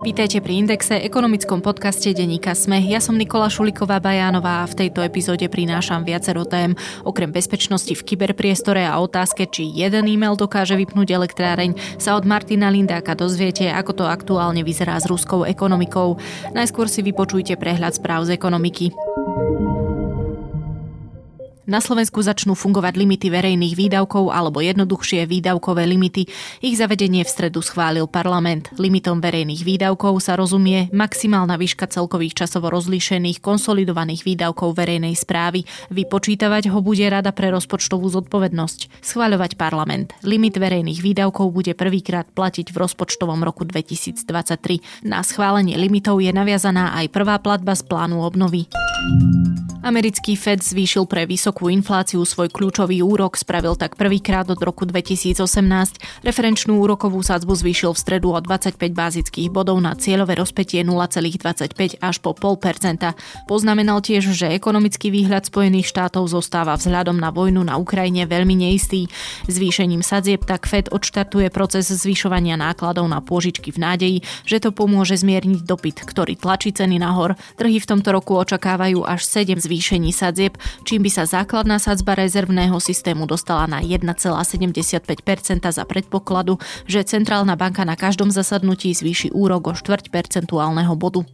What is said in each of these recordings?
Vítajte pri Indexe, ekonomickom podcaste denníka Sme. Ja som Nikola Šuliková Bajánová a v tejto epizóde prinášam viacero tém. Okrem bezpečnosti v kyberpriestore a otázke, či jeden e-mail dokáže vypnúť elektráreň, sa od Martina Lindáka dozviete, ako to aktuálne vyzerá s ruskou ekonomikou. Najskôr si vypočujte prehľad správ z ekonomiky. Na Slovensku začnú fungovať limity verejných výdavkov alebo jednoduchšie výdavkové limity. Ich zavedenie v stredu schválil parlament. Limitom verejných výdavkov sa rozumie maximálna výška celkových časovo rozlíšených konsolidovaných výdavkov verejnej správy. Vypočítavať ho bude Rada pre rozpočtovú zodpovednosť. Schváľovať parlament. Limit verejných výdavkov bude prvýkrát platiť v rozpočtovom roku 2023. Na schválenie limitov je naviazaná aj prvá platba z plánu obnovy. Americký Fed zvýšil pre vysokú infláciu svoj kľúčový úrok, spravil tak prvýkrát od roku 2018. Referenčnú úrokovú sadzbu zvýšil v stredu o 25 bázických bodov na cieľové rozpetie 0,25 až po 0,5%. Poznamenal tiež, že ekonomický výhľad Spojených štátov zostáva vzhľadom na vojnu na Ukrajine veľmi neistý. Zvýšením sadzieb tak Fed odštartuje proces zvyšovania nákladov na pôžičky v nádeji, že to pomôže zmierniť dopyt, ktorý tlačí ceny nahor. Trhy v tomto roku očakávajú až 7 zvýšení sadzieb, čím by sa základná sadzba rezervného systému dostala na 1,75% za predpokladu, že centrálna banka na každom zasadnutí zvýši úrok o 4 percentuálneho bodu.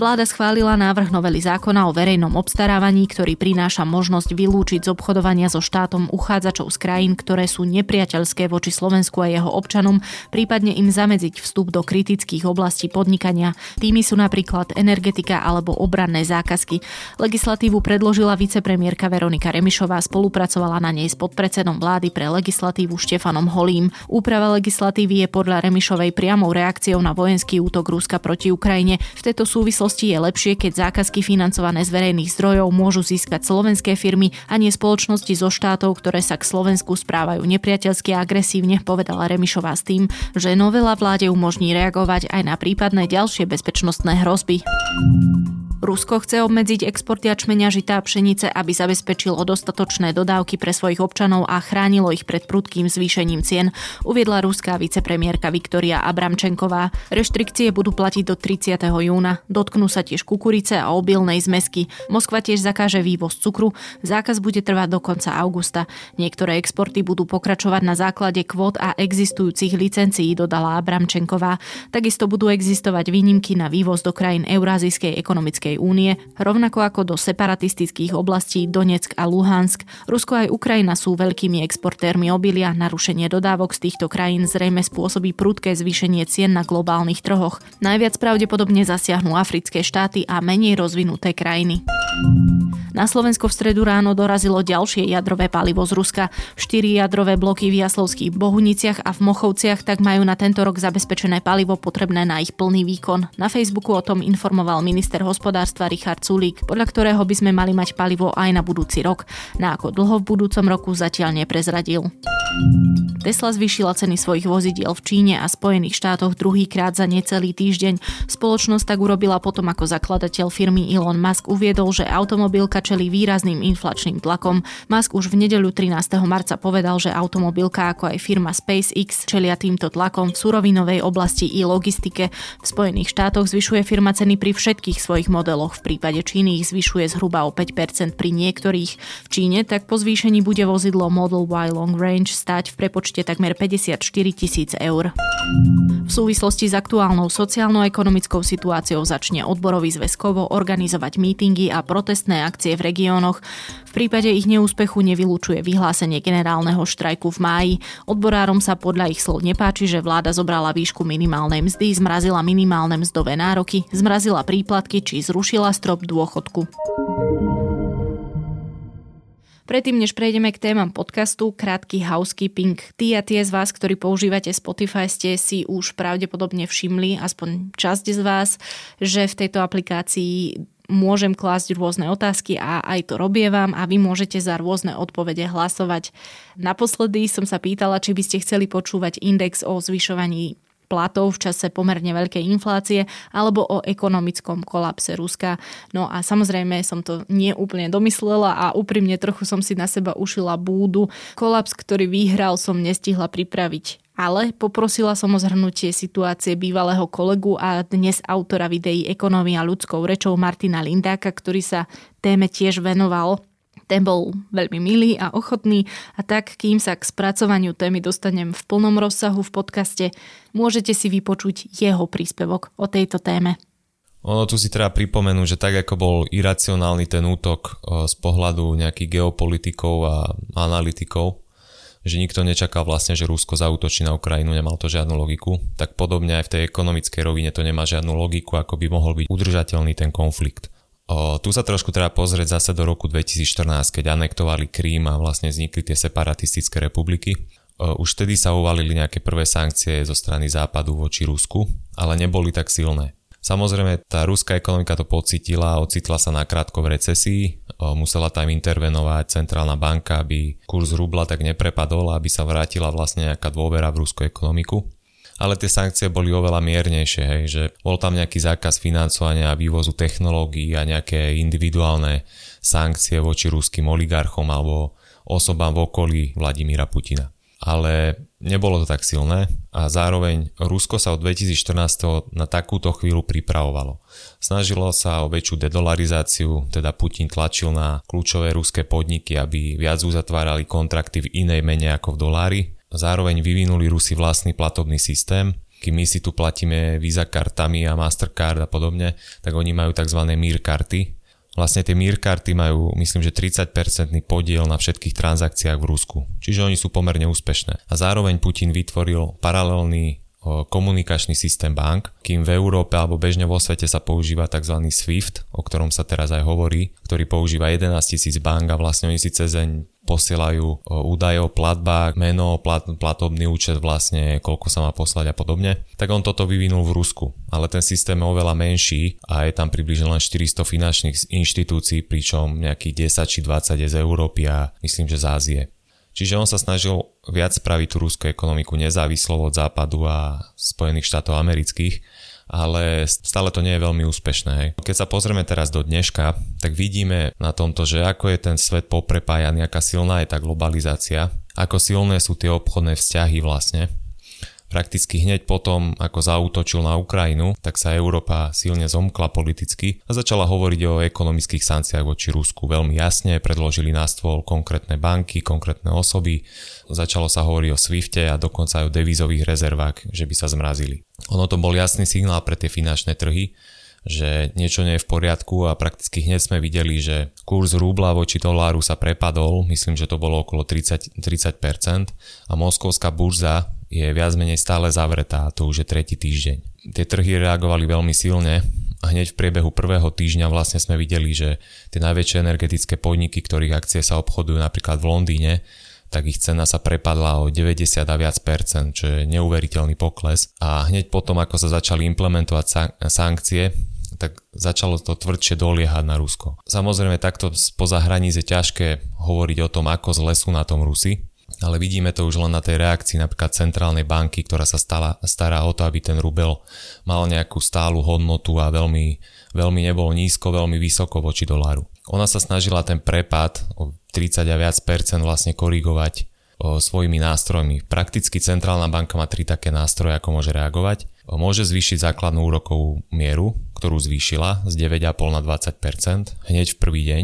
Vláda schválila návrh novely zákona o verejnom obstarávaní, ktorý prináša možnosť vylúčiť z obchodovania so štátom uchádzačov z krajín, ktoré sú nepriateľské voči Slovensku a jeho občanom, prípadne im zamedziť vstup do kritických oblastí podnikania. Tými sú napríklad energetika alebo obranné zákazky. Legislatívu predložila vicepremiérka Veronika Remišová, spolupracovala na nej s podpredsedom vlády pre legislatívu Štefanom Holím. Úprava legislatívy je podľa Remišovej priamou reakciou na vojenský útok Ruska proti Ukrajine. V tejto súvislosti súvislosti je lepšie, keď zákazky financované z verejných zdrojov môžu získať slovenské firmy a nie spoločnosti zo štátov, ktoré sa k Slovensku správajú nepriateľsky a agresívne, povedala Remišová s tým, že novela vláde umožní reagovať aj na prípadné ďalšie bezpečnostné hrozby. Rusko chce obmedziť export jačmenia, žitá a pšenice, aby zabezpečilo dostatočné dodávky pre svojich občanov a chránilo ich pred prudkým zvýšením cien, uviedla ruská vicepremiérka Viktoria Abramčenková. Reštrikcie budú platiť do 30. júna. Dotknú sa tiež kukurice a obilnej zmesky. Moskva tiež zakáže vývoz cukru. Zákaz bude trvať do konca augusta. Niektoré exporty budú pokračovať na základe kvót a existujúcich licencií, dodala Abramčenková. Takisto budú existovať výnimky na vývoz do krajín Eurázijskej ekonomickej Európskej únie, rovnako ako do separatistických oblastí Donetsk a Luhansk. Rusko aj Ukrajina sú veľkými exportérmi obilia. Narušenie dodávok z týchto krajín zrejme spôsobí prudké zvýšenie cien na globálnych trhoch. Najviac pravdepodobne zasiahnu africké štáty a menej rozvinuté krajiny. Na Slovensko v stredu ráno dorazilo ďalšie jadrové palivo z Ruska. Štyri jadrové bloky v Jaslovských Bohuniciach a v Mochovciach tak majú na tento rok zabezpečené palivo potrebné na ich plný výkon. Na Facebooku o tom informoval minister hospodárstva Richard Sulík, podľa ktorého by sme mali mať palivo aj na budúci rok. Na ako dlho v budúcom roku zatiaľ neprezradil. Tesla zvýšila ceny svojich vozidiel v Číne a Spojených štátoch druhýkrát za necelý týždeň. Spoločnosť tak urobila potom, ako zakladateľ firmy Elon Musk uviedol, že automobilka čelí výrazným inflačným tlakom. Musk už v nedeľu 13. marca povedal, že automobilka ako aj firma SpaceX čelia týmto tlakom v surovinovej oblasti i logistike. V Spojených štátoch zvyšuje firma ceny pri všetkých svojich modeloch. V prípade Číny ich zvyšuje zhruba o 5% pri niektorých. V Číne tak po zvýšení bude vozidlo Model Y Long Range stať v prepočte takmer 54 tisíc eur. V súvislosti s aktuálnou sociálno-ekonomickou situáciou začne odborový zväzkovo organizovať mítingy a protestné akcie v regiónoch. V prípade ich neúspechu nevylučuje vyhlásenie generálneho štrajku v máji. Odborárom sa podľa ich slov nepáči, že vláda zobrala výšku minimálnej mzdy, zmrazila minimálne mzdové nároky, zmrazila príplatky či zrušila strop dôchodku. Predtým, než prejdeme k témam podcastu, krátky housekeeping. Tí a tie z vás, ktorí používate Spotify, ste si už pravdepodobne všimli, aspoň časť z vás, že v tejto aplikácii môžem klásť rôzne otázky a aj to robievam a vy môžete za rôzne odpovede hlasovať. Naposledy som sa pýtala, či by ste chceli počúvať index o zvyšovaní platov v čase pomerne veľkej inflácie alebo o ekonomickom kolapse Ruska. No a samozrejme som to nie úplne domyslela a úprimne trochu som si na seba ušila búdu. Kolaps, ktorý vyhral, som nestihla pripraviť ale poprosila som o zhrnutie situácie bývalého kolegu a dnes autora videí Ekonomia ľudskou rečou Martina Lindáka, ktorý sa téme tiež venoval ten bol veľmi milý a ochotný a tak, kým sa k spracovaniu témy dostanem v plnom rozsahu v podcaste, môžete si vypočuť jeho príspevok o tejto téme. Ono tu si treba pripomenúť, že tak ako bol iracionálny ten útok z pohľadu nejakých geopolitikov a analytikov, že nikto nečakal vlastne, že Rusko zautočí na Ukrajinu, nemal to žiadnu logiku, tak podobne aj v tej ekonomickej rovine to nemá žiadnu logiku, ako by mohol byť udržateľný ten konflikt. O, tu sa trošku treba pozrieť zase do roku 2014, keď anektovali Krím a vlastne vznikli tie separatistické republiky. O, už vtedy sa uvalili nejaké prvé sankcie zo strany západu voči Rusku, ale neboli tak silné. Samozrejme, tá ruská ekonomika to pocitila, ocitla sa na krátko v recesii, o, musela tam intervenovať centrálna banka, aby kurz rubla tak neprepadol, aby sa vrátila vlastne nejaká dôvera v ruskú ekonomiku ale tie sankcie boli oveľa miernejšie, hej, že bol tam nejaký zákaz financovania a vývozu technológií a nejaké individuálne sankcie voči ruským oligarchom alebo osobám v okolí Vladimíra Putina. Ale nebolo to tak silné a zároveň Rusko sa od 2014 na takúto chvíľu pripravovalo. Snažilo sa o väčšiu dedolarizáciu, teda Putin tlačil na kľúčové ruské podniky, aby viac uzatvárali kontrakty v inej mene ako v dolári, Zároveň vyvinuli Rusi vlastný platobný systém, kým my si tu platíme Visa kartami a Mastercard a podobne, tak oni majú tzv. MIR karty. Vlastne tie MIR karty majú, myslím, že 30% podiel na všetkých transakciách v Rusku. Čiže oni sú pomerne úspešné. A zároveň Putin vytvoril paralelný komunikačný systém bank, kým v Európe alebo bežne vo svete sa používa tzv. SWIFT, o ktorom sa teraz aj hovorí, ktorý používa 11 tisíc bank a vlastne oni si cez deň posielajú údaje o platbách, meno, plat, platobný účet vlastne, koľko sa má poslať a podobne. Tak on toto vyvinul v Rusku, ale ten systém je oveľa menší a je tam približne len 400 finančných inštitúcií, pričom nejakých 10 či 20 je z Európy a myslím, že z Ázie. Čiže on sa snažil viac spraviť tú rúskú ekonomiku nezávislo od západu a Spojených štátov amerických, ale stále to nie je veľmi úspešné. Keď sa pozrieme teraz do dneška, tak vidíme na tomto, že ako je ten svet poprepájaný, aká silná je tá globalizácia, ako silné sú tie obchodné vzťahy vlastne Prakticky hneď potom, ako zautočil na Ukrajinu, tak sa Európa silne zomkla politicky a začala hovoriť o ekonomických sankciách voči Rusku. Veľmi jasne predložili na stôl konkrétne banky, konkrétne osoby, začalo sa hovoriť o Swifte a dokonca aj o devízových rezervách, že by sa zmrazili. Ono to bol jasný signál pre tie finančné trhy, že niečo nie je v poriadku a prakticky hneď sme videli, že kurz rubla voči doláru sa prepadol, myslím, že to bolo okolo 30%, 30% a moskovská burza je viac menej stále zavretá, to už je tretí týždeň. Tie trhy reagovali veľmi silne a hneď v priebehu prvého týždňa vlastne sme videli, že tie najväčšie energetické podniky, ktorých akcie sa obchodujú napríklad v Londýne, tak ich cena sa prepadla o 90 a viac percent, čo je neuveriteľný pokles. A hneď potom, ako sa začali implementovať sankcie, tak začalo to tvrdšie doliehať na Rusko. Samozrejme, takto spoza hraníc je ťažké hovoriť o tom, ako zle sú na tom Rusi, ale vidíme to už len na tej reakcii napríklad centrálnej banky, ktorá sa stala, stará o to, aby ten rubel mal nejakú stálu hodnotu a veľmi, veľmi nebol nízko, veľmi vysoko voči doláru. Ona sa snažila ten prepad o 30 a viac percent vlastne korigovať o, svojimi nástrojmi. Prakticky centrálna banka má tri také nástroje, ako môže reagovať. O, môže zvýšiť základnú úrokovú mieru, ktorú zvýšila z 9,5 na 20% hneď v prvý deň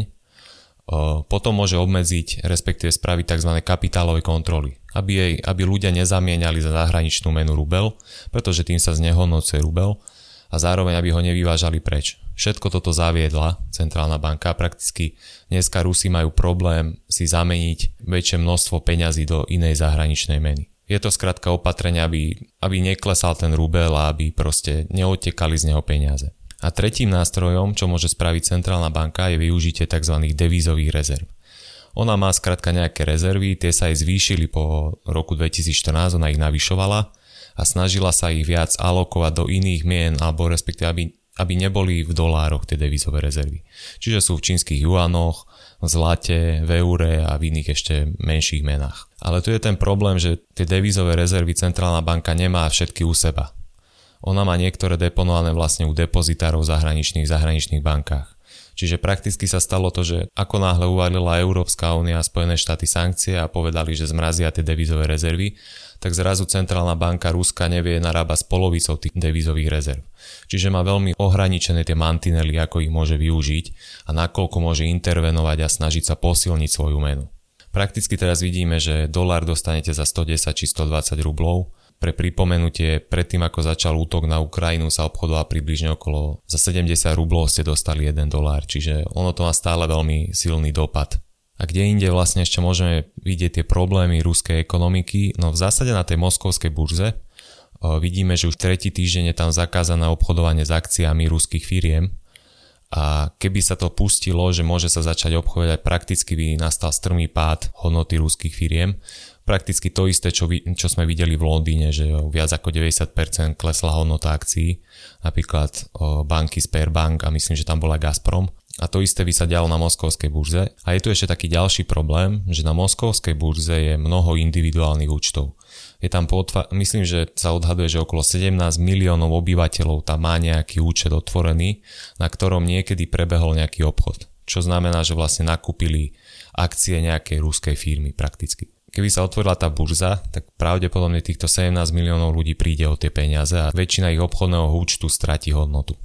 potom môže obmedziť, respektíve spraviť tzv. kapitálové kontroly, aby, jej, aby ľudia nezamieniali za zahraničnú menu rubel, pretože tým sa znehodnocuje rubel a zároveň aby ho nevyvážali preč. Všetko toto zaviedla centrálna banka. Prakticky dneska Rusi majú problém si zameniť väčšie množstvo peňazí do inej zahraničnej meny. Je to skrátka opatrenie, aby, aby neklesal ten rubel a aby proste neotekali z neho peniaze. A tretím nástrojom, čo môže spraviť centrálna banka, je využitie tzv. devízových rezerv. Ona má skrátka nejaké rezervy, tie sa aj zvýšili po roku 2014, ona ich navyšovala a snažila sa ich viac alokovať do iných mien, alebo respektíve aby, aby neboli v dolároch tie devízové rezervy. Čiže sú v čínskych juanoch, v zlate, v eure a v iných ešte menších menách. Ale tu je ten problém, že tie devízové rezervy centrálna banka nemá všetky u seba. Ona má niektoré deponované vlastne u depozitárov v zahraničných, zahraničných bankách. Čiže prakticky sa stalo to, že ako náhle uvalila Európska únia a Spojené štáty sankcie a povedali, že zmrazia tie devizové rezervy, tak zrazu Centrálna banka Ruska nevie narábať s polovicou tých devizových rezerv. Čiže má veľmi ohraničené tie mantinely, ako ich môže využiť a nakoľko môže intervenovať a snažiť sa posilniť svoju menu. Prakticky teraz vidíme, že dolár dostanete za 110 či 120 rublov, pre pripomenutie, predtým ako začal útok na Ukrajinu sa obchodoval približne okolo za 70 rublov ste dostali 1 dolár, čiže ono to má stále veľmi silný dopad. A kde inde vlastne ešte môžeme vidieť tie problémy ruskej ekonomiky? No v zásade na tej moskovskej burze vidíme, že už tretí týždeň je tam zakázané obchodovanie s akciami ruských firiem a keby sa to pustilo, že môže sa začať obchodovať, prakticky by nastal strmý pád hodnoty ruských firiem prakticky to isté, čo, vi, čo sme videli v Londýne, že viac ako 90% klesla hodnota akcií, napríklad o, banky Sperbank a myslím, že tam bola Gazprom. A to isté by sa dialo na moskovskej burze. A je tu ešte taký ďalší problém, že na moskovskej burze je mnoho individuálnych účtov. Je tam potva- myslím, že sa odhaduje, že okolo 17 miliónov obyvateľov tam má nejaký účet otvorený, na ktorom niekedy prebehol nejaký obchod. Čo znamená, že vlastne nakúpili akcie nejakej ruskej firmy prakticky keby sa otvorila tá burza, tak pravdepodobne týchto 17 miliónov ľudí príde o tie peniaze a väčšina ich obchodného účtu stratí hodnotu.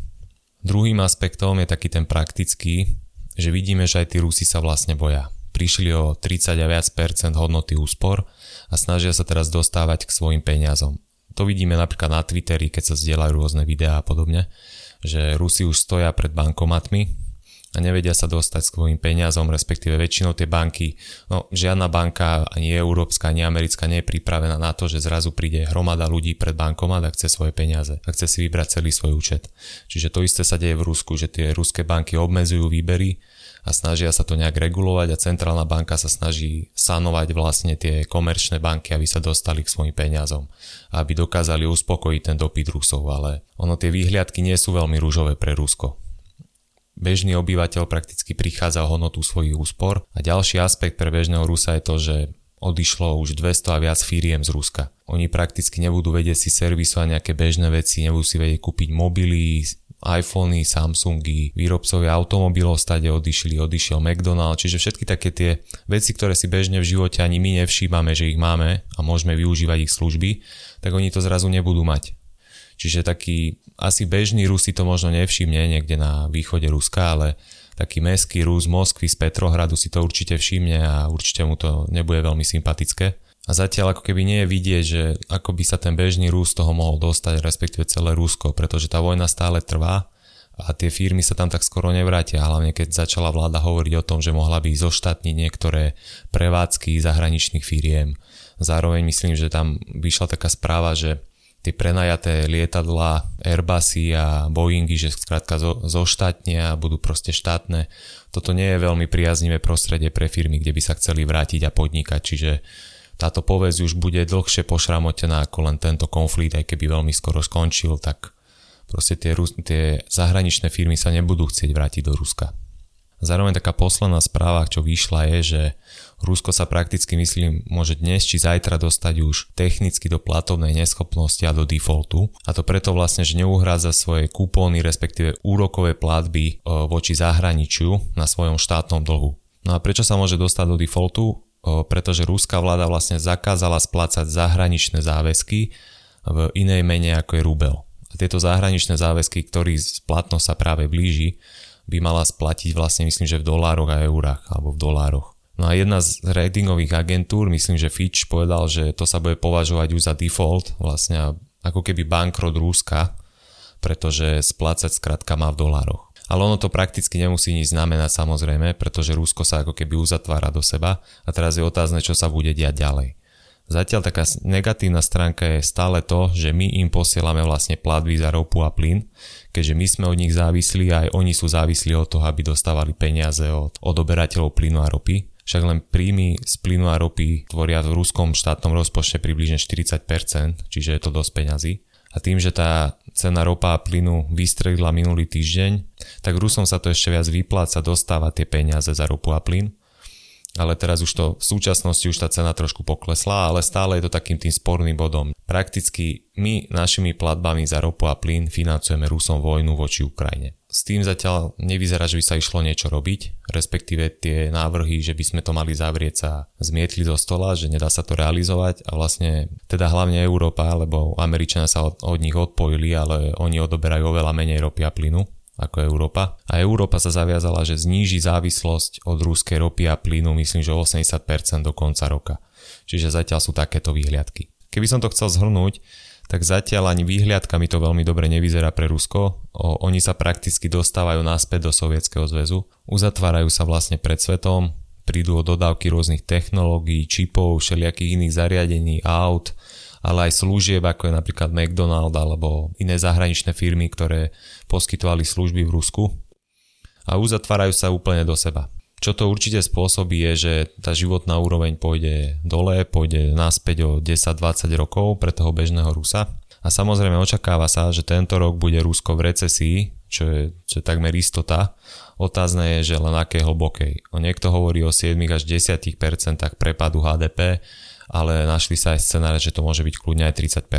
Druhým aspektom je taký ten praktický, že vidíme, že aj tí Rusi sa vlastne boja. Prišli o 30 a viac percent hodnoty úspor a snažia sa teraz dostávať k svojim peniazom. To vidíme napríklad na Twitteri, keď sa zdieľajú rôzne videá a podobne, že Rusi už stoja pred bankomatmi a nevedia sa dostať k svojim peniazom, respektíve väčšinou tie banky, no žiadna banka, ani európska, ani americká nie je pripravená na to, že zrazu príde hromada ľudí pred bankomat a chce svoje peniaze a chce si vybrať celý svoj účet. Čiže to isté sa deje v Rusku, že tie ruské banky obmedzujú výbery a snažia sa to nejak regulovať a centrálna banka sa snaží sanovať vlastne tie komerčné banky, aby sa dostali k svojim peniazom, aby dokázali uspokojiť ten dopyt Rusov, ale ono tie výhliadky nie sú veľmi rúžové pre Rusko bežný obyvateľ prakticky prichádza o hodnotu svojich úspor. A ďalší aspekt pre bežného Rusa je to, že odišlo už 200 a viac firiem z Ruska. Oni prakticky nebudú vedieť si servisovať nejaké bežné veci, nebudú si vedieť kúpiť mobily, iPhony, Samsungy, výrobcovia automobilov stade odišli, odišiel McDonald, čiže všetky také tie veci, ktoré si bežne v živote ani my nevšímame, že ich máme a môžeme využívať ich služby, tak oni to zrazu nebudú mať. Čiže taký asi bežný Rus si to možno nevšimne niekde na východe Ruska, ale taký meský Rus Moskvy, z Petrohradu si to určite všimne a určite mu to nebude veľmi sympatické. A zatiaľ ako keby nie je vidieť, že ako by sa ten bežný Rus toho mohol dostať, respektíve celé Rusko, pretože tá vojna stále trvá a tie firmy sa tam tak skoro nevrátia, hlavne keď začala vláda hovoriť o tom, že mohla by zoštatniť niektoré prevádzky zahraničných firiem. Zároveň myslím, že tam vyšla taká správa, že tie prenajaté lietadla Airbusy a Boeingy, že skrátka zo, zoštátnia a budú proste štátne. Toto nie je veľmi priaznivé prostredie pre firmy, kde by sa chceli vrátiť a podnikať, čiže táto povesť už bude dlhšie pošramotená ako len tento konflikt, aj keby veľmi skoro skončil, tak proste tie, tie zahraničné firmy sa nebudú chcieť vrátiť do Ruska. Zároveň taká posledná správa, čo vyšla je, že Rusko sa prakticky myslím môže dnes či zajtra dostať už technicky do platovnej neschopnosti a do defaultu. A to preto vlastne, že neuhrádza svoje kupóny, respektíve úrokové platby e, voči zahraničiu na svojom štátnom dlhu. No a prečo sa môže dostať do defaultu? E, pretože ruská vláda vlastne zakázala splácať zahraničné záväzky v inej mene ako je rubel. A tieto zahraničné záväzky, ktorých splatnosť sa práve blíži, by mala splatiť vlastne myslím, že v dolároch a eurách alebo v dolároch. No a jedna z ratingových agentúr, myslím, že Fitch povedal, že to sa bude považovať už za default, vlastne ako keby bankrot Rúska, pretože splácať skratka má v dolároch. Ale ono to prakticky nemusí nič znamenať samozrejme, pretože Rusko sa ako keby uzatvára do seba a teraz je otázne, čo sa bude diať ďalej. Zatiaľ taká negatívna stránka je stále to, že my im posielame vlastne platby za ropu a plyn, keďže my sme od nich závislí a aj oni sú závislí od toho, aby dostávali peniaze od odoberateľov plynu a ropy. Však len príjmy z plynu a ropy tvoria v ruskom štátnom rozpočte približne 40%, čiže je to dosť peňazí. A tým, že tá cena ropa a plynu vystrelila minulý týždeň, tak Rusom sa to ešte viac vypláca dostávať tie peniaze za ropu a plyn ale teraz už to v súčasnosti už tá cena trošku poklesla, ale stále je to takým tým sporným bodom. Prakticky my našimi platbami za ropu a plyn financujeme Rusom vojnu voči Ukrajine. S tým zatiaľ nevyzerá, že by sa išlo niečo robiť, respektíve tie návrhy, že by sme to mali zavrieť sa zmietli zo stola, že nedá sa to realizovať a vlastne teda hlavne Európa, lebo Američania sa od, od nich odpojili, ale oni odoberajú oveľa menej ropy a plynu ako Európa. A Európa sa zaviazala, že zníži závislosť od rúskej ropy a plynu, myslím, že 80% do konca roka. Čiže zatiaľ sú takéto výhliadky. Keby som to chcel zhrnúť, tak zatiaľ ani výhliadkami to veľmi dobre nevyzerá pre Rusko. O, oni sa prakticky dostávajú naspäť do Sovietskeho zväzu, uzatvárajú sa vlastne pred svetom, prídu o dodávky rôznych technológií, čipov, všelijakých iných zariadení, aut, ale aj služieb, ako je napríklad McDonald alebo iné zahraničné firmy, ktoré poskytovali služby v Rusku a uzatvárajú sa úplne do seba. Čo to určite spôsobí je, že tá životná úroveň pôjde dole, pôjde naspäť o 10-20 rokov pre toho bežného Rusa. A samozrejme očakáva sa, že tento rok bude Rusko v recesii, čo je, čo je takmer istota. Otázne je, že len aké hlbokej. O niekto hovorí o 7 až 10% prepadu HDP, ale našli sa aj scenáre, že to môže byť kľudne aj 30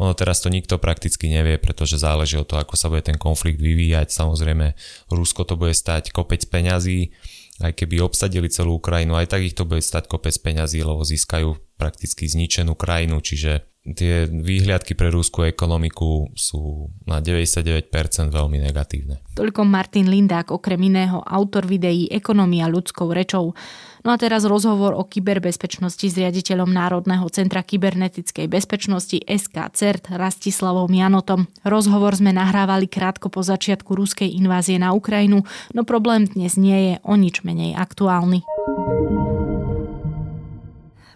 ono teraz to nikto prakticky nevie, pretože záleží od toho, ako sa bude ten konflikt vyvíjať. Samozrejme, Rusko to bude stať kopec peňazí, aj keby obsadili celú Ukrajinu, aj tak ich to bude stať kopec peňazí, lebo získajú prakticky zničenú krajinu, čiže tie výhľadky pre rúskú ekonomiku sú na 99% veľmi negatívne. Toľko Martin Lindák, okrem iného autor videí Ekonomia ľudskou rečou. No a teraz rozhovor o kyberbezpečnosti s riaditeľom Národného centra kybernetickej bezpečnosti SK CERT Rastislavom Janotom. Rozhovor sme nahrávali krátko po začiatku ruskej invázie na Ukrajinu, no problém dnes nie je o nič menej aktuálny.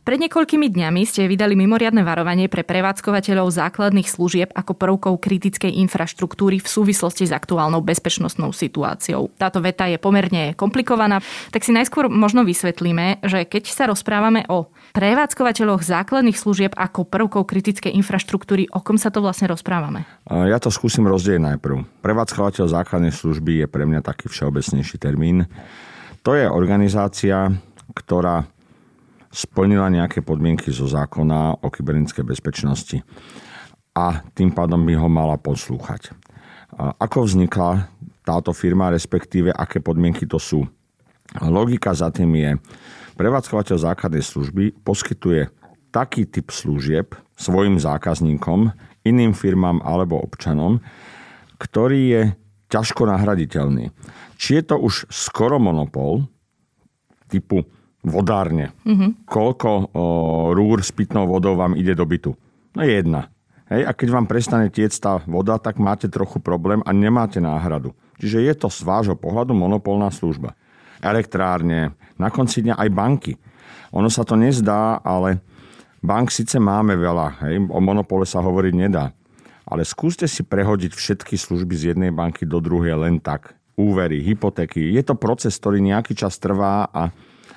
Pred niekoľkými dňami ste vydali mimoriadne varovanie pre prevádzkovateľov základných služieb ako prvkov kritickej infraštruktúry v súvislosti s aktuálnou bezpečnostnou situáciou. Táto veta je pomerne komplikovaná, tak si najskôr možno vysvetlíme, že keď sa rozprávame o prevádzkovateľoch základných služieb ako prvkov kritickej infraštruktúry, o kom sa to vlastne rozprávame? Ja to skúsim rozdieť najprv. Prevádzkovateľ základnej služby je pre mňa taký všeobecnejší termín. To je organizácia, ktorá splnila nejaké podmienky zo zákona o kybernetickej bezpečnosti a tým pádom by ho mala poslúchať. Ako vznikla táto firma, respektíve aké podmienky to sú? Logika za tým je, prevádzkovateľ základnej služby poskytuje taký typ služieb svojim zákazníkom, iným firmám alebo občanom, ktorý je ťažko nahraditeľný. Či je to už skoro monopol, typu vodárne. Mm-hmm. Koľko o, rúr s pitnou vodou vám ide do bytu? No jedna. Hej, a keď vám prestane tiec tá voda, tak máte trochu problém a nemáte náhradu. Čiže je to z vášho pohľadu monopolná služba. Elektrárne, na konci dňa aj banky. Ono sa to nezdá, ale bank síce máme veľa, hej, o monopole sa hovoriť nedá. Ale skúste si prehodiť všetky služby z jednej banky do druhej len tak. Úvery, hypotéky. Je to proces, ktorý nejaký čas trvá a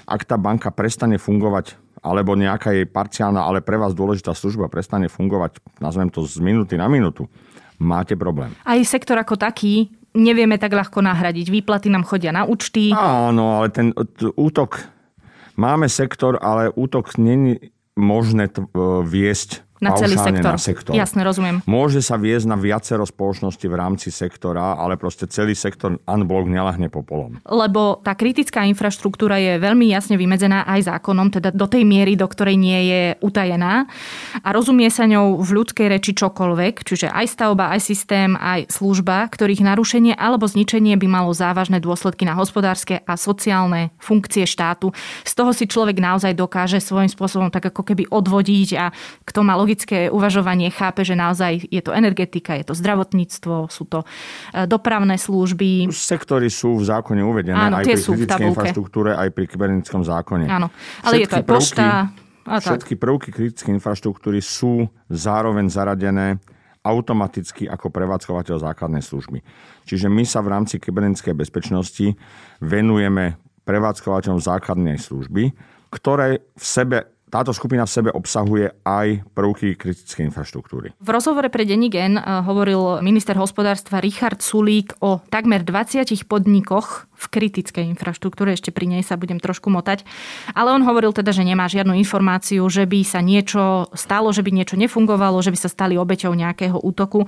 ak tá banka prestane fungovať alebo nejaká jej parciálna, ale pre vás dôležitá služba prestane fungovať, nazvem to z minúty na minútu, máte problém. Aj sektor ako taký nevieme tak ľahko nahradiť. Výplaty nám chodia na účty. Áno, ale ten útok... Máme sektor, ale útok není možné viesť na celý sektor. Na sektor. Jasne, rozumiem. Môže sa viesť na viacero spoločnosti v rámci sektora, ale proste celý sektor unblock nelahne popolom. Lebo tá kritická infraštruktúra je veľmi jasne vymedzená aj zákonom, teda do tej miery, do ktorej nie je utajená. A rozumie sa ňou v ľudskej reči čokoľvek, čiže aj stavba, aj systém, aj služba, ktorých narušenie alebo zničenie by malo závažné dôsledky na hospodárske a sociálne funkcie štátu. Z toho si človek naozaj dokáže svojím spôsobom tak ako keby odvodiť a kto má logické uvažovanie chápe, že naozaj je to energetika, je to zdravotníctvo, sú to e, dopravné služby. Sektory sú v zákone uvedené Áno, aj pri kritickej infraštruktúre, aj pri kybernetickom zákone. Áno, ale všetky je to aj prvky, pošta. A všetky prvky kritickej infraštruktúry sú zároveň zaradené automaticky ako prevádzkovateľ základnej služby. Čiže my sa v rámci kybernetickej bezpečnosti venujeme prevádzkovateľom základnej služby, ktoré v sebe táto skupina v sebe obsahuje aj prvky kritickej infraštruktúry. V rozhovore pre Denní Gen eh, hovoril minister hospodárstva Richard Sulík o takmer 20 podnikoch v kritickej infraštruktúre, ešte pri nej sa budem trošku motať. Ale on hovoril teda, že nemá žiadnu informáciu, že by sa niečo stalo, že by niečo nefungovalo, že by sa stali obeťou nejakého útoku.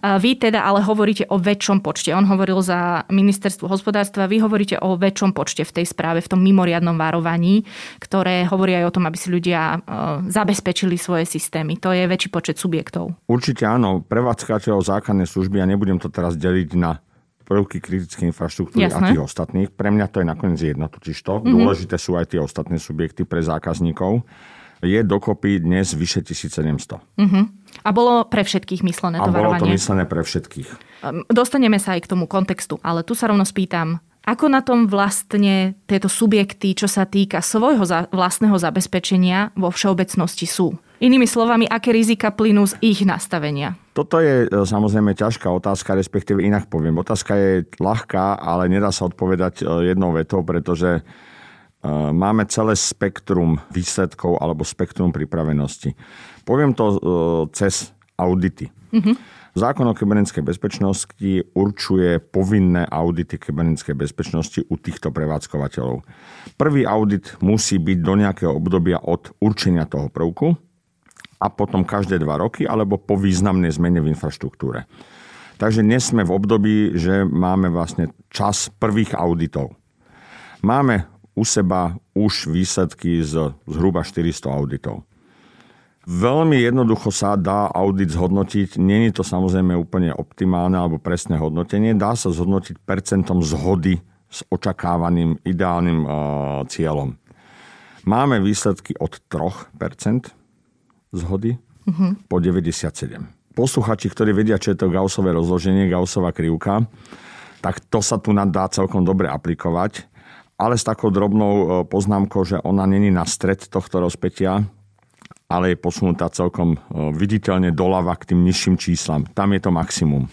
Vy teda ale hovoríte o väčšom počte. On hovoril za ministerstvo hospodárstva, vy hovoríte o väčšom počte v tej správe, v tom mimoriadnom varovaní, ktoré hovorí aj o tom, aby si ľudia e, zabezpečili svoje systémy. To je väčší počet subjektov. Určite áno. Prevádzkateľov základnej služby, a nebudem to teraz deliť na prvky kritickej infraštruktúry Jasné. a tých ostatných. Pre mňa to je nakoniec jedno, totiž to. Mm-hmm. Dôležité sú aj tie ostatné subjekty pre zákazníkov. Je dokopy dnes vyše 1700. Mm-hmm. A bolo pre všetkých myslené to A bolo to myslené pre všetkých. Ehm, dostaneme sa aj k tomu kontextu, ale tu sa rovno spýtam, ako na tom vlastne tieto subjekty, čo sa týka svojho vlastného zabezpečenia vo všeobecnosti sú? Inými slovami, aké rizika plynú z ich nastavenia? Toto je e, samozrejme ťažká otázka, respektíve inak poviem. Otázka je ľahká, ale nedá sa odpovedať e, jednou vetou, pretože e, máme celé spektrum výsledkov alebo spektrum pripravenosti. Poviem to cez audity. Mm-hmm. Zákon o kybernetickej bezpečnosti určuje povinné audity kybernetickej bezpečnosti u týchto prevádzkovateľov. Prvý audit musí byť do nejakého obdobia od určenia toho prvku, a potom každé dva roky alebo po významnej zmene v infraštruktúre. Takže dnes sme v období, že máme vlastne čas prvých auditov. Máme u seba už výsledky z zhruba 400 auditov. Veľmi jednoducho sa dá audit zhodnotiť. Není to samozrejme úplne optimálne alebo presné hodnotenie. Dá sa zhodnotiť percentom zhody s očakávaným ideálnym uh, cieľom. Máme výsledky od 3%, zhody uh-huh. po 97. Posluchači, ktorí vedia, čo je to Gaussové rozloženie, Gaussová krivka, tak to sa tu dá celkom dobre aplikovať, ale s takou drobnou e, poznámkou, že ona není na stred tohto rozpetia, ale je posunutá celkom e, viditeľne doľava k tým nižším číslam. Tam je to maximum.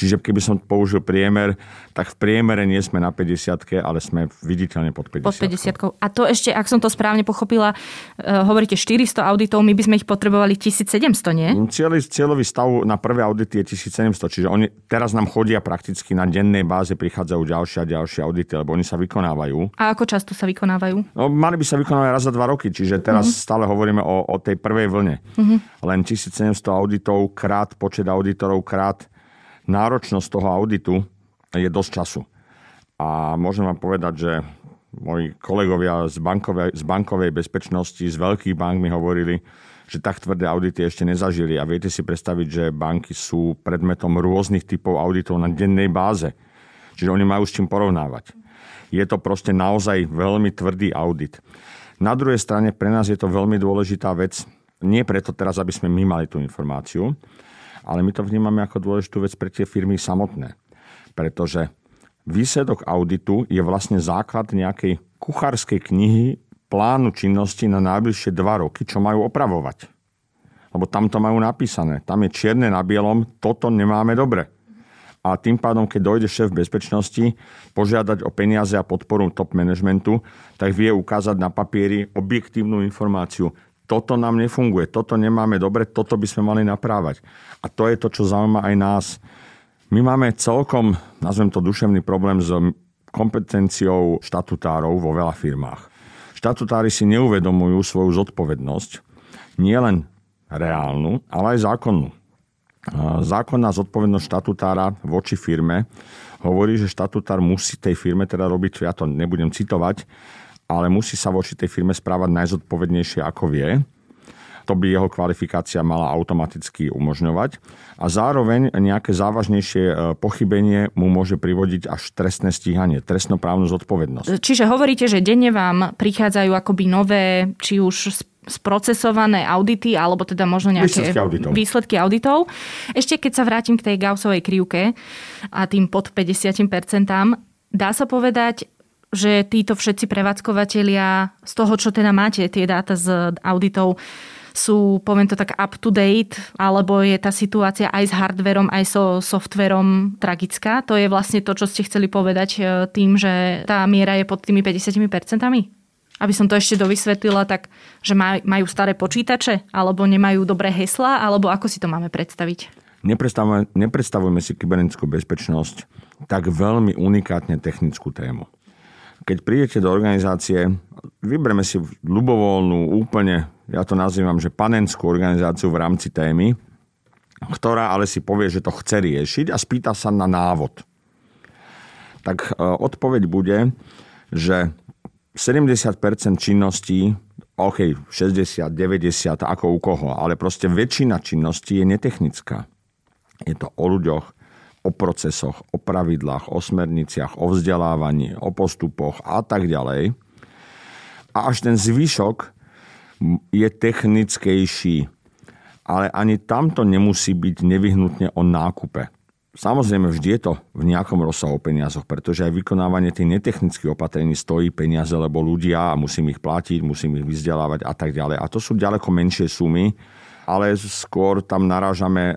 Čiže keby som použil priemer, tak v priemere nie sme na 50 ale sme viditeľne pod 50 Pod 50 A to ešte, ak som to správne pochopila, uh, hovoríte 400 auditov, my by sme ich potrebovali 1700, nie? Mm, cieľový, cieľový stav na prvé audity je 1700, čiže oni teraz nám chodia prakticky na dennej báze, prichádzajú ďalšie a ďalšie audity, lebo oni sa vykonávajú. A ako často sa vykonávajú? No, mali by sa vykonávať raz za dva roky, čiže teraz uh-huh. stále hovoríme o, o tej prvej vlne. Uh-huh. Len 1700 auditov krát počet auditorov krát náročnosť toho auditu je dosť času. A môžem vám povedať, že moji kolegovia z bankovej, z bankovej bezpečnosti, z veľkých bank mi hovorili, že tak tvrdé audity ešte nezažili. A viete si predstaviť, že banky sú predmetom rôznych typov auditov na dennej báze. Čiže oni majú s čím porovnávať. Je to proste naozaj veľmi tvrdý audit. Na druhej strane pre nás je to veľmi dôležitá vec, nie preto teraz, aby sme my mali tú informáciu, ale my to vnímame ako dôležitú vec pre tie firmy samotné. Pretože výsledok auditu je vlastne základ nejakej kuchárskej knihy plánu činnosti na najbližšie dva roky, čo majú opravovať. Lebo tam to majú napísané. Tam je čierne na bielom, toto nemáme dobre. A tým pádom, keď dojde šéf bezpečnosti požiadať o peniaze a podporu top managementu, tak vie ukázať na papieri objektívnu informáciu toto nám nefunguje, toto nemáme dobre, toto by sme mali naprávať. A to je to, čo zaujíma aj nás. My máme celkom, nazvem to duševný problém s kompetenciou štatutárov vo veľa firmách. Štatutári si neuvedomujú svoju zodpovednosť, nielen reálnu, ale aj zákonnú. Zákonná zodpovednosť štatútára voči firme hovorí, že štatutár musí tej firme teda robiť, ja to nebudem citovať, ale musí sa voči tej firme správať najzodpovednejšie, ako vie. To by jeho kvalifikácia mala automaticky umožňovať. A zároveň nejaké závažnejšie e, pochybenie mu môže privodiť až trestné stíhanie, trestnoprávnu zodpovednosť. Čiže hovoríte, že denne vám prichádzajú akoby nové, či už sprocesované audity, alebo teda možno nejaké výsledky auditov. výsledky auditov. Ešte keď sa vrátim k tej Gaussovej krivke a tým pod 50%, dá sa povedať, že títo všetci prevádzkovateľia z toho, čo teda máte, tie dáta z auditov, sú, poviem to tak, up to date, alebo je tá situácia aj s hardverom, aj so softverom tragická. To je vlastne to, čo ste chceli povedať e, tým, že tá miera je pod tými 50%? Aby som to ešte dovysvetlila, tak, že majú staré počítače, alebo nemajú dobré hesla, alebo ako si to máme predstaviť? Nepredstavujeme, nepredstavujeme si kybernetickú bezpečnosť tak veľmi unikátne technickú tému. Keď prídete do organizácie, vybereme si ľubovoľnú, úplne, ja to nazývam, že panenskú organizáciu v rámci témy, ktorá ale si povie, že to chce riešiť a spýta sa na návod. Tak e, odpoveď bude, že 70% činností, OK, 60, 90, ako u koho, ale proste väčšina činností je netechnická. Je to o ľuďoch, o procesoch, o pravidlách, o smerniciach, o vzdelávaní, o postupoch a tak ďalej. A až ten zvyšok je technickejší. Ale ani tamto nemusí byť nevyhnutne o nákupe. Samozrejme, vždy je to v nejakom rozsahu peniazoch, pretože aj vykonávanie tých netechnických opatrení stojí peniaze, lebo ľudia a musím ich platiť, musím ich vzdelávať a tak ďalej. A to sú ďaleko menšie sumy, ale skôr tam narážame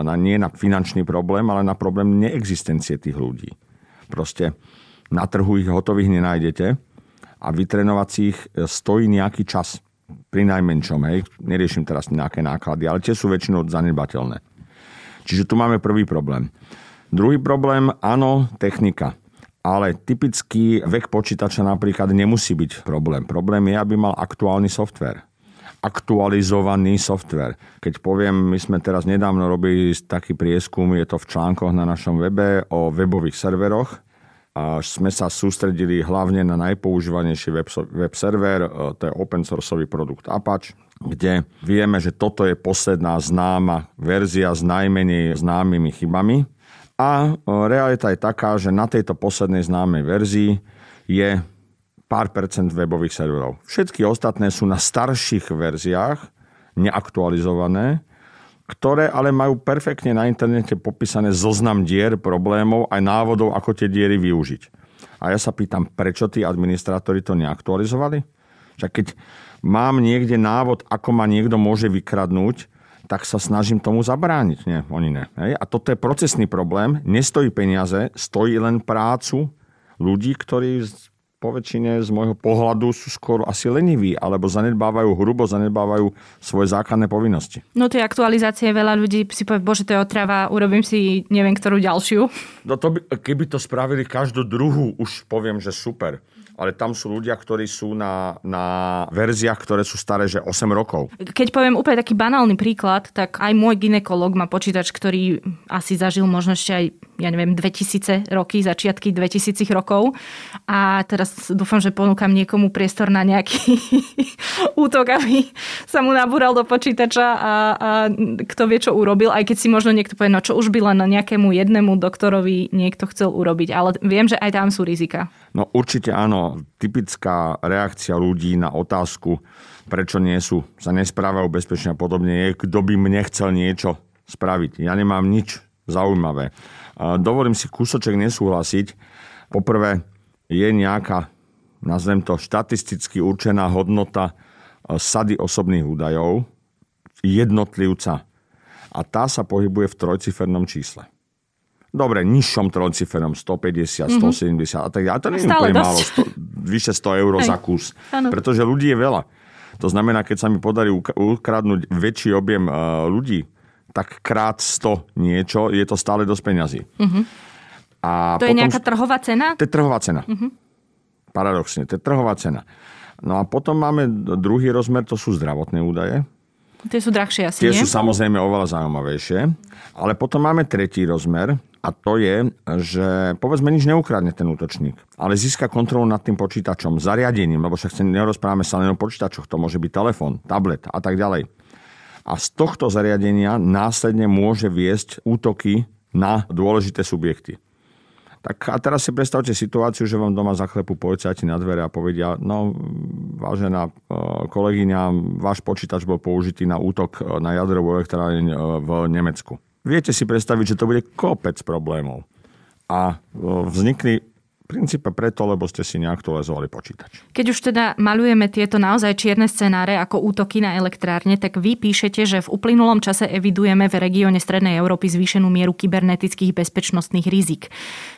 na, nie na finančný problém, ale na problém neexistencie tých ľudí. Proste na trhu ich hotových nenájdete a vytrenovať si ich e, stojí nejaký čas. Pri najmenšom, hej. Neriešim teraz nejaké náklady, ale tie sú väčšinou zanedbateľné. Čiže tu máme prvý problém. Druhý problém, áno, technika. Ale typický vek počítača napríklad nemusí byť problém. Problém je, aby mal aktuálny software aktualizovaný software. Keď poviem, my sme teraz nedávno robili taký prieskum, je to v článkoch na našom webe o webových serveroch. A sme sa sústredili hlavne na najpoužívanejší web, web server, e, to je open sourceový produkt Apache kde vieme, že toto je posledná známa verzia s najmenej známymi chybami. A e, realita je taká, že na tejto poslednej známej verzii je pár percent webových serverov. Všetky ostatné sú na starších verziách, neaktualizované, ktoré ale majú perfektne na internete popísané zoznam dier, problémov aj návodov, ako tie diery využiť. A ja sa pýtam, prečo tí administrátori to neaktualizovali? Však keď mám niekde návod, ako ma niekto môže vykradnúť, tak sa snažím tomu zabrániť. Nie, oni ne. Hej? A toto je procesný problém. Nestojí peniaze, stojí len prácu ľudí, ktorí po väčšine z môjho pohľadu sú skôr asi leniví, alebo zanedbávajú hrubo, zanedbávajú svoje základné povinnosti. No tie aktualizácie veľa ľudí si povie, bože, to je otrava, urobím si neviem ktorú ďalšiu. No to by, keby to spravili každú druhú, už poviem, že super ale tam sú ľudia, ktorí sú na, na verziách, ktoré sú staré, že 8 rokov. Keď poviem úplne taký banálny príklad, tak aj môj ginekolog má počítač, ktorý asi zažil možno ešte aj ja neviem, 2000 roky, začiatky 2000 rokov. A teraz dúfam, že ponúkam niekomu priestor na nejaký útok, aby sa mu nabúral do počítača a, a kto vie, čo urobil, aj keď si možno niekto povie, no čo už by len nejakému jednému doktorovi niekto chcel urobiť. Ale viem, že aj tam sú rizika. No určite áno. Typická reakcia ľudí na otázku, prečo nie sú, sa nesprávajú bezpečne a podobne, je, kto by mne chcel niečo spraviť. Ja nemám nič zaujímavé. Dovolím si kúsoček nesúhlasiť. Poprvé, je nejaká, nazvem to, štatisticky určená hodnota e, sady osobných údajov jednotlivca. A tá sa pohybuje v trojcifernom čísle dobre, nižšom trojciferom, 150, mm-hmm. 170 a tak ďalej. To nie je úplne málo, 100, vyše 100 eur Hej. za kus. Ano. Pretože ľudí je veľa. To znamená, keď sa mi podarí ukradnúť väčší objem uh, ľudí, tak krát 100 niečo, je to stále dosť peňazí. Mm-hmm. A to potom, je nejaká trhová cena? To je trhová cena. Mm-hmm. Paradoxne, to je trhová cena. No a potom máme druhý rozmer, to sú zdravotné údaje. Tie sú drahšie asi, Tie nie? sú samozrejme oveľa zaujímavejšie. Ale potom máme tretí rozmer, a to je, že povedzme nič neukradne ten útočník, ale získa kontrolu nad tým počítačom, zariadením, lebo však nerozprávame sa len o počítačoch, to môže byť telefón, tablet a tak ďalej. A z tohto zariadenia následne môže viesť útoky na dôležité subjekty. Tak a teraz si predstavte situáciu, že vám doma zaklepú policajti na dvere a povedia, no vážená e, kolegyňa, váš počítač bol použitý na útok na jadrovú elektráreň e, v Nemecku viete si predstaviť, že to bude kopec problémov. A vznikli princípe preto, lebo ste si neaktualizovali počítač. Keď už teda malujeme tieto naozaj čierne scenáre ako útoky na elektrárne, tak vy píšete, že v uplynulom čase evidujeme v regióne Strednej Európy zvýšenú mieru kybernetických bezpečnostných rizik.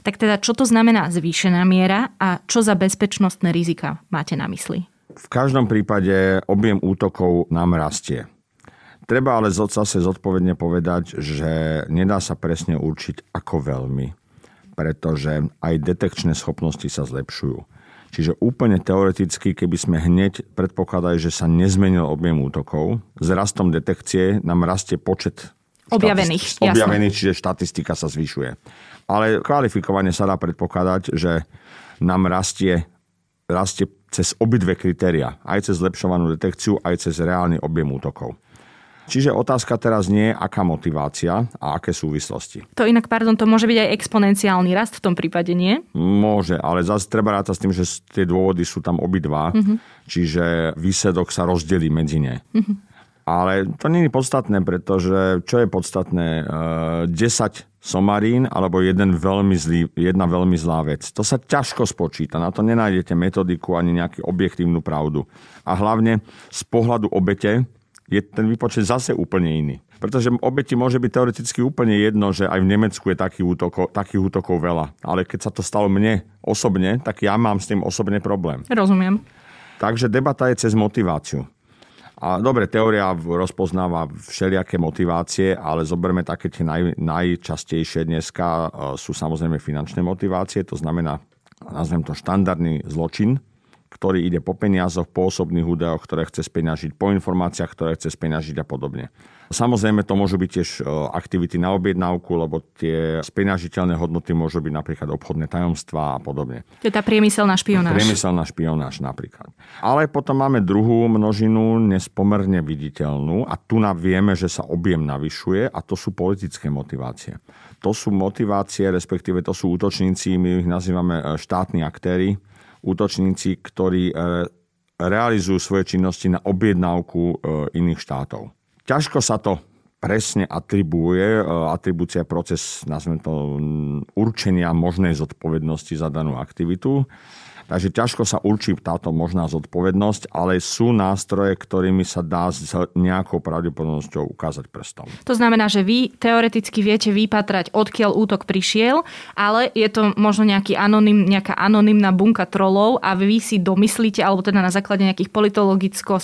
Tak teda, čo to znamená zvýšená miera a čo za bezpečnostné rizika máte na mysli? V každom prípade objem útokov nám rastie. Treba ale zase zodpovedne povedať, že nedá sa presne určiť, ako veľmi. Pretože aj detekčné schopnosti sa zlepšujú. Čiže úplne teoreticky, keby sme hneď predpokladali, že sa nezmenil objem útokov, s rastom detekcie nám rastie počet objavených, štati- objavených čiže štatistika sa zvyšuje. Ale kvalifikovane sa dá predpokladať, že nám rastie, rastie cez obidve kritéria. Aj cez zlepšovanú detekciu, aj cez reálny objem útokov. Čiže otázka teraz nie je, aká motivácia a aké súvislosti. To inak, pardon, to môže byť aj exponenciálny rast v tom prípade, nie? Môže, ale zase treba rátať s tým, že tie dôvody sú tam obidva, uh-huh. čiže výsledok sa rozdelí medzi ne. Uh-huh. Ale to nie je podstatné, pretože čo je podstatné? 10 somarín alebo jeden veľmi zlý, jedna veľmi zlá vec. To sa ťažko spočíta, na to nenájdete metodiku ani nejakú objektívnu pravdu. A hlavne z pohľadu obete je ten výpočet zase úplne iný. Pretože obeti môže byť teoreticky úplne jedno, že aj v Nemecku je takých útokov, takých útokov veľa. Ale keď sa to stalo mne osobne, tak ja mám s tým osobne problém. Rozumiem. Takže debata je cez motiváciu. A dobre, teória rozpoznáva všelijaké motivácie, ale zoberme také tie naj, najčastejšie dneska e, sú samozrejme finančné motivácie, to znamená, nazvem to štandardný zločin, ktorý ide po peniazoch, po osobných údajoch, ktoré chce speňažiť, po informáciách, ktoré chce speňažiť a podobne. Samozrejme to môžu byť tiež e, aktivity na objednávku, lebo tie speňažiteľné hodnoty môžu byť napríklad obchodné tajomstvá a podobne. To tá priemyselná špionáž. Priemyselná špionáž napríklad. Ale potom máme druhú množinu, nespomerne viditeľnú a tu vieme, že sa objem navyšuje a to sú politické motivácie. To sú motivácie, respektíve to sú útočníci, my ich nazývame e, štátni aktéry, útočníci, ktorí e, realizujú svoje činnosti na objednávku e, iných štátov. Ťažko sa to presne atribuje, e, atribúcia proces, nazvem to, určenia možnej zodpovednosti za danú aktivitu. Takže ťažko sa určí táto možná zodpovednosť, ale sú nástroje, ktorými sa dá s nejakou pravdepodobnosťou ukázať prstom. To znamená, že vy teoreticky viete vypatrať, odkiaľ útok prišiel, ale je to možno nejaký anonym, nejaká anonymná bunka trolov a vy si domyslíte, alebo teda na základe nejakých politologicko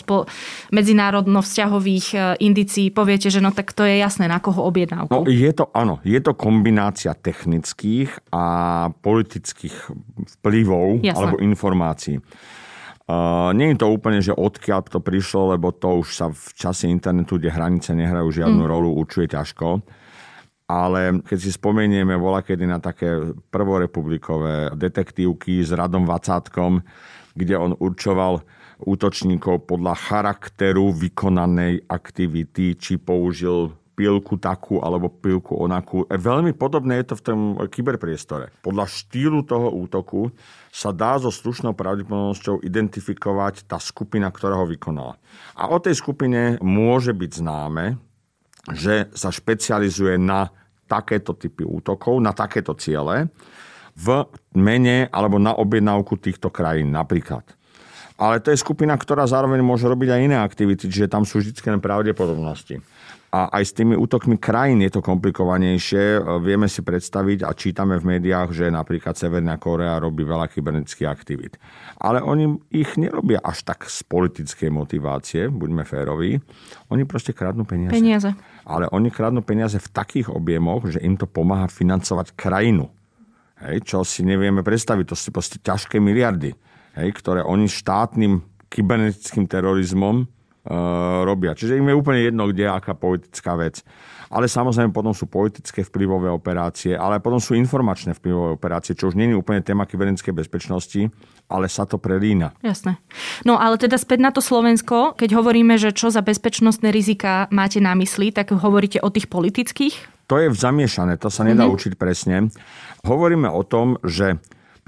medzinárodno-vzťahových e, indicií poviete, že no tak to je jasné, na koho objednávku. No, je to, áno, je to kombinácia technických a politických vplyvov, Jasné alebo informácií. Uh, nie je to úplne, že odkiaľ to prišlo, lebo to už sa v čase internetu, kde hranice nehrajú žiadnu mm. rolu, určuje ťažko. Ale keď si spomenieme vola kedy na také prvorepublikové detektívky s Radom Vacátkom, kde on určoval útočníkov podľa charakteru vykonanej aktivity, či použil pilku takú alebo pilku onakú. E, veľmi podobné je to v tom kyberpriestore. Podľa štýlu toho útoku sa dá so slušnou pravdepodobnosťou identifikovať tá skupina, ktorá ho vykonala. A o tej skupine môže byť známe, že sa špecializuje na takéto typy útokov, na takéto ciele v mene alebo na objednávku týchto krajín napríklad. Ale to je skupina, ktorá zároveň môže robiť aj iné aktivity, čiže tam sú vždy pravdepodobnosti. A aj s tými útokmi krajín je to komplikovanejšie. E, vieme si predstaviť a čítame v médiách, že napríklad Severná Korea robí veľa kybernetických aktivít. Ale oni ich nerobia až tak z politickej motivácie, buďme féroví. Oni proste kradnú peniaze. Peniaze. Ale oni kradnú peniaze v takých objemoch, že im to pomáha financovať krajinu. Hej, čo si nevieme predstaviť. To sú proste ťažké miliardy, hej, ktoré oni štátnym kybernetickým terorizmom robia. Čiže im je úplne jedno, kde je aká politická vec. Ale samozrejme potom sú politické vplyvové operácie, ale potom sú informačné vplyvové operácie, čo už nie je úplne téma kybernetickej bezpečnosti, ale sa to prelína. Jasné. No ale teda späť na to Slovensko, keď hovoríme, že čo za bezpečnostné rizika máte na mysli, tak hovoríte o tých politických? To je zamiešané, to sa nedá mm-hmm. učiť presne. Hovoríme o tom, že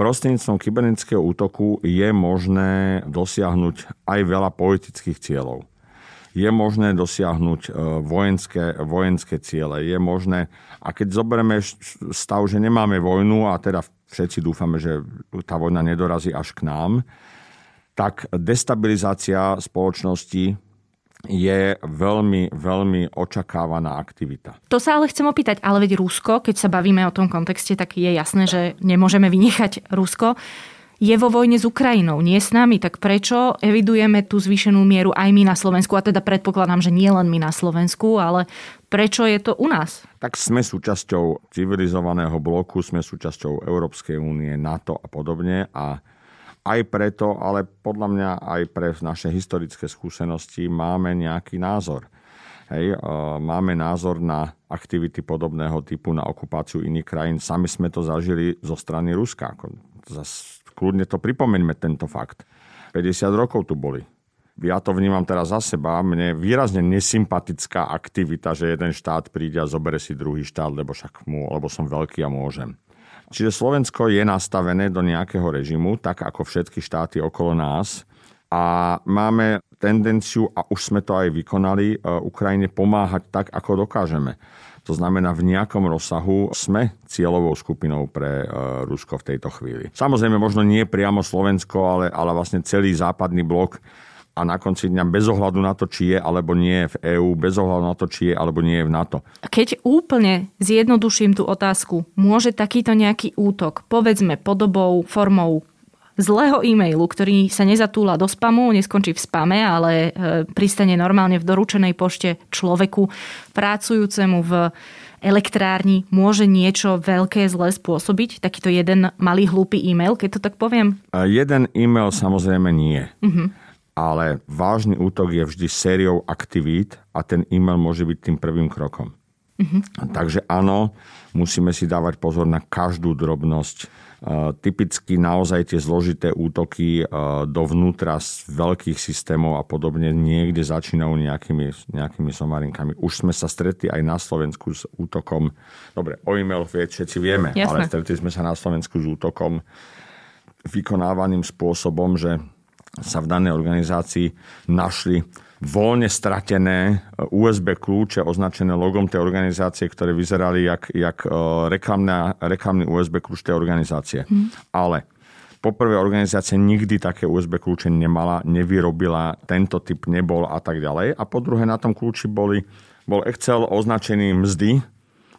prostredníctvom kybernetického útoku je možné dosiahnuť aj veľa politických cieľov. Je možné dosiahnuť e, vojenské, vojenské ciele. Je možné, a keď zoberieme stav, že nemáme vojnu a teda všetci dúfame, že tá vojna nedorazí až k nám, tak destabilizácia spoločnosti je veľmi, veľmi očakávaná aktivita. To sa ale chcem opýtať, ale veď Rusko, keď sa bavíme o tom kontexte, tak je jasné, že nemôžeme vynechať Rusko. je vo vojne s Ukrajinou, nie s nami, tak prečo evidujeme tú zvýšenú mieru aj my na Slovensku? A teda predpokladám, že nie len my na Slovensku, ale prečo je to u nás? Tak sme súčasťou civilizovaného bloku, sme súčasťou Európskej únie, NATO a podobne a aj preto, ale podľa mňa aj pre naše historické skúsenosti máme nejaký názor. Hej, máme názor na aktivity podobného typu na okupáciu iných krajín. Sami sme to zažili zo strany Ruska. Zas, kľudne to pripomeňme tento fakt. 50 rokov tu boli. Ja to vnímam teraz za seba. Mne výrazne nesympatická aktivita, že jeden štát príde a zobere si druhý štát, lebo však mu, lebo som veľký a môžem. Čiže Slovensko je nastavené do nejakého režimu, tak ako všetky štáty okolo nás. A máme tendenciu, a už sme to aj vykonali, e, Ukrajine pomáhať tak, ako dokážeme. To znamená, v nejakom rozsahu sme cieľovou skupinou pre e, Rusko v tejto chvíli. Samozrejme, možno nie priamo Slovensko, ale, ale vlastne celý západný blok a na konci dňa bez ohľadu na to, či je alebo nie je v EÚ, bez ohľadu na to, či je alebo nie je v NATO. Keď úplne zjednoduším tú otázku, môže takýto nejaký útok, povedzme podobou, formou zlého e-mailu, ktorý sa nezatúla do spamu, neskončí v spame, ale e, pristane normálne v doručenej pošte človeku pracujúcemu v elektrárni môže niečo veľké zlé spôsobiť? Takýto jeden malý hlúpy e-mail, keď to tak poviem? Jeden e-mail samozrejme nie. Uh-huh ale vážny útok je vždy sériou aktivít a ten e-mail môže byť tým prvým krokom. Mm-hmm. Takže áno, musíme si dávať pozor na každú drobnosť. Uh, typicky naozaj tie zložité útoky uh, dovnútra z veľkých systémov a podobne niekde začínajú nejakými, nejakými somarinkami. Už sme sa stretli aj na Slovensku s útokom. Dobre, o e-mail vie, všetci vieme, Jasne. ale stretli sme sa na Slovensku s útokom vykonávaným spôsobom, že sa v danej organizácii našli voľne stratené USB kľúče označené logom tej organizácie, ktoré vyzerali jak, jak e, reklamná, reklamný USB kľúč tej organizácie. Hmm. Ale poprvé organizácia nikdy také USB kľúče nemala, nevyrobila, tento typ nebol a tak ďalej. A po druhé na tom kľúči boli, bol Excel označený mzdy,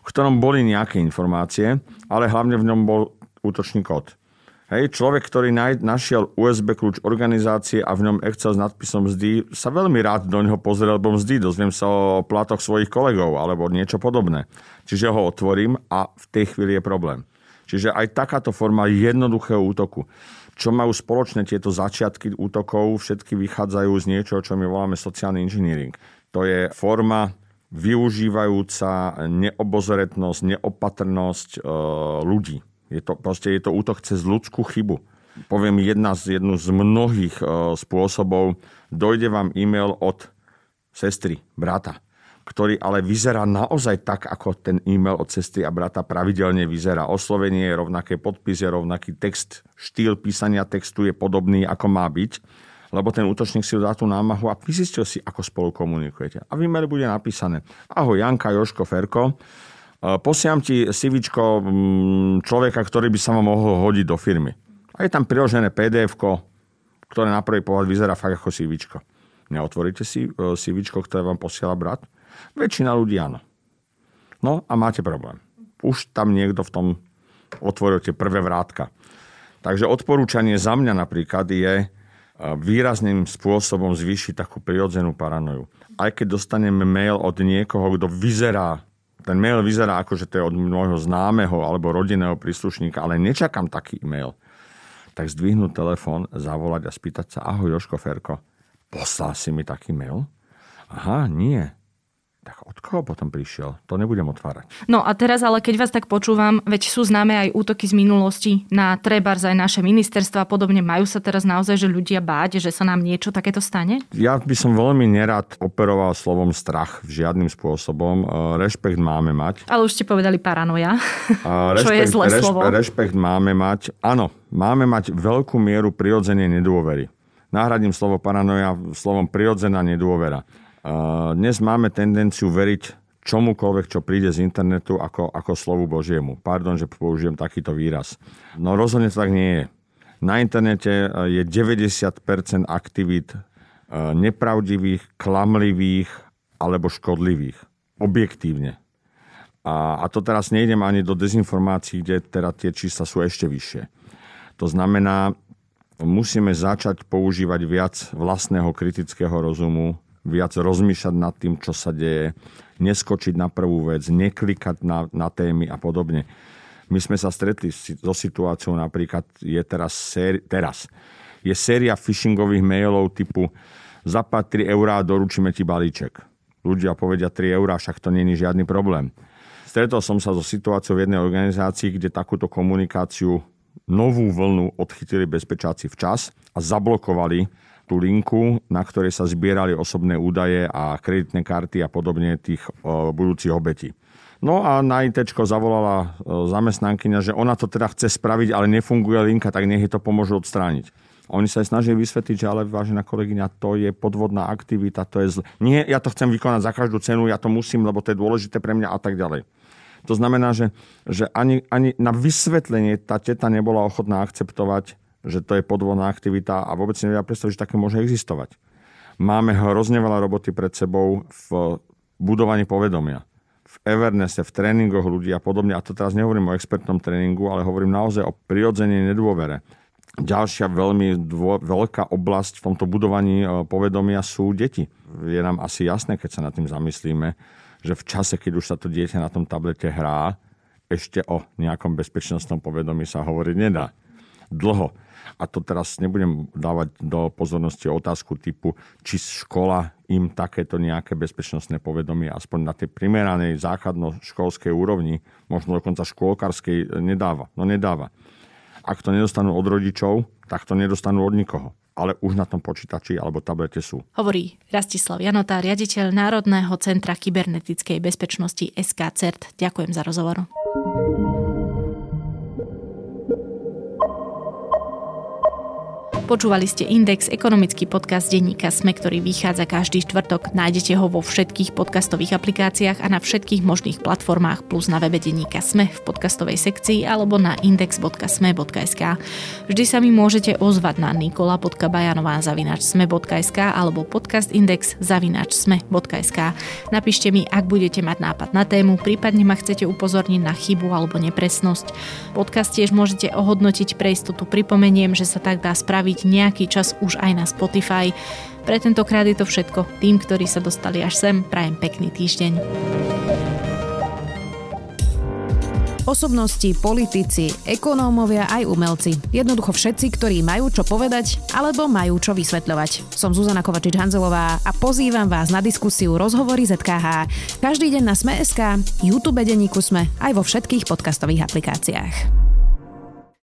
v ktorom boli nejaké informácie, ale hlavne v ňom bol útočný kód. Hej, človek, ktorý našiel USB kľúč organizácie a v ňom Excel s nadpisom mzdy, sa veľmi rád do neho pozrel, lebo mzdy, dozviem sa o platoch svojich kolegov alebo niečo podobné. Čiže ho otvorím a v tej chvíli je problém. Čiže aj takáto forma jednoduchého útoku. Čo majú spoločné tieto začiatky útokov, všetky vychádzajú z niečoho, čo my voláme sociálny engineering. To je forma využívajúca neobozretnosť, neopatrnosť e, ľudí je to, proste je to útok cez ľudskú chybu. Poviem jedna z, jednu z mnohých e, spôsobov. Dojde vám e-mail od sestry, brata, ktorý ale vyzerá naozaj tak, ako ten e-mail od sestry a brata pravidelne vyzerá. Oslovenie je rovnaké, podpis je rovnaký, text, štýl písania textu je podobný, ako má byť lebo ten útočník si dá tú námahu a vysistil si, ako spolu komunikujete. A v bude napísané Ahoj Janka, Joško, Ferko, posiam ti CVčko mm, človeka, ktorý by sa vám mohol hodiť do firmy. A je tam priložené pdf ktoré na prvý pohľad vyzerá fakt ako CVčko. Neotvoríte si e, CVčko, ktoré vám posiela brat? Väčšina ľudí áno. No a máte problém. Už tam niekto v tom otvoril tie prvé vrátka. Takže odporúčanie za mňa napríklad je e, výrazným spôsobom zvýšiť takú prirodzenú paranoju. Aj keď dostaneme mail od niekoho, kto vyzerá ten mail vyzerá ako, že to je od môjho známeho alebo rodinného príslušníka, ale nečakám taký e-mail. Tak zdvihnúť telefón, zavolať a spýtať sa, ahoj Joško Ferko, poslal si mi taký mail? Aha, nie. Tak od koho potom prišiel? To nebudem otvárať. No a teraz ale keď vás tak počúvam, veď sú známe aj útoky z minulosti na trebárs aj naše ministerstva a podobne. Majú sa teraz naozaj, že ľudia báť, že sa nám niečo takéto stane? Ja by som veľmi nerad operoval slovom strach v žiadnym spôsobom. E, rešpekt máme mať. Ale už ste povedali paranoja, rešpekt, čo je zlé rešpekt, slovo. Rešpekt máme mať. Áno, máme mať veľkú mieru prirodzenej nedôvery. Nahradím slovo paranoja slovom prirodzená nedôvera. Dnes máme tendenciu veriť čomukoľvek, čo príde z internetu ako, ako slovu Božiemu. Pardon, že použijem takýto výraz. No rozhodne to tak nie je. Na internete je 90% aktivít e, nepravdivých, klamlivých alebo škodlivých. Objektívne. A, a to teraz nejdem ani do dezinformácií, kde teda tie čísla sú ešte vyššie. To znamená, musíme začať používať viac vlastného kritického rozumu, viac rozmýšľať nad tým, čo sa deje, neskočiť na prvú vec, neklikať na, na témy a podobne. My sme sa stretli so situáciou napríklad, je teraz, séri, teraz je séria phishingových mailov typu zapať 3 eurá a doručíme ti balíček. Ľudia povedia 3 eurá, však to není žiadny problém. Stretol som sa so situáciou v jednej organizácii, kde takúto komunikáciu novú vlnu odchytili bezpečáci včas a zablokovali tú linku, na ktorej sa zbierali osobné údaje a kreditné karty a podobne tých budúcich obetí. No a na IT zavolala zamestnankyňa, že ona to teda chce spraviť, ale nefunguje linka, tak nech je to pomôžu odstrániť. Oni sa aj snažili vysvetliť, že ale vážená kolegyňa, to je podvodná aktivita, to je zl... Nie, ja to chcem vykonať za každú cenu, ja to musím, lebo to je dôležité pre mňa a tak ďalej. To znamená, že, že ani, ani na vysvetlenie tá teta nebola ochotná akceptovať, že to je podvodná aktivita a vôbec si nevia predstaviť, že také môže existovať. Máme hrozne veľa roboty pred sebou v budovaní povedomia. V Evernesse, v tréningoch ľudí a podobne. A to teraz nehovorím o expertnom tréningu, ale hovorím naozaj o prirodzenej nedôvere. Ďalšia veľmi dô, veľká oblasť v tomto budovaní e, povedomia sú deti. Je nám asi jasné, keď sa nad tým zamyslíme, že v čase, keď už sa to dieťa na tom tablete hrá, ešte o nejakom bezpečnostnom povedomí sa hovoriť nedá. Dlho. A to teraz nebudem dávať do pozornosti otázku typu, či škola im takéto nejaké bezpečnostné povedomie aspoň na tej primeranej základno-školskej úrovni, možno dokonca škôlkarskej, nedáva. No nedáva. Ak to nedostanú od rodičov, tak to nedostanú od nikoho ale už na tom počítači alebo tablete sú. Hovorí Rastislav Janota, riaditeľ Národného centra kybernetickej bezpečnosti SKCERT. Ďakujem za rozhovor. Počúvali ste Index, ekonomický podcast denníka SME, ktorý vychádza každý štvrtok. Nájdete ho vo všetkých podcastových aplikáciách a na všetkých možných platformách plus na webe denníka SME v podcastovej sekcii alebo na index.sme.sk. Vždy sa mi môžete ozvať na nikola.bajanová zavinač sme.sk alebo podcastindex zavinač sme.sk. Napíšte mi, ak budete mať nápad na tému, prípadne ma chcete upozorniť na chybu alebo nepresnosť. Podcast tiež môžete ohodnotiť pre istotu. Pripomeniem, že sa tak dá spraviť stráviť nejaký čas už aj na Spotify. Pre tentokrát je to všetko. Tým, ktorí sa dostali až sem, prajem pekný týždeň. Osobnosti, politici, ekonómovia aj umelci. Jednoducho všetci, ktorí majú čo povedať alebo majú čo vysvetľovať. Som Zuzana Kovačič-Hanzelová a pozývam vás na diskusiu Rozhovory ZKH. Každý deň na Sme.sk, YouTube denníku Sme aj vo všetkých podcastových aplikáciách.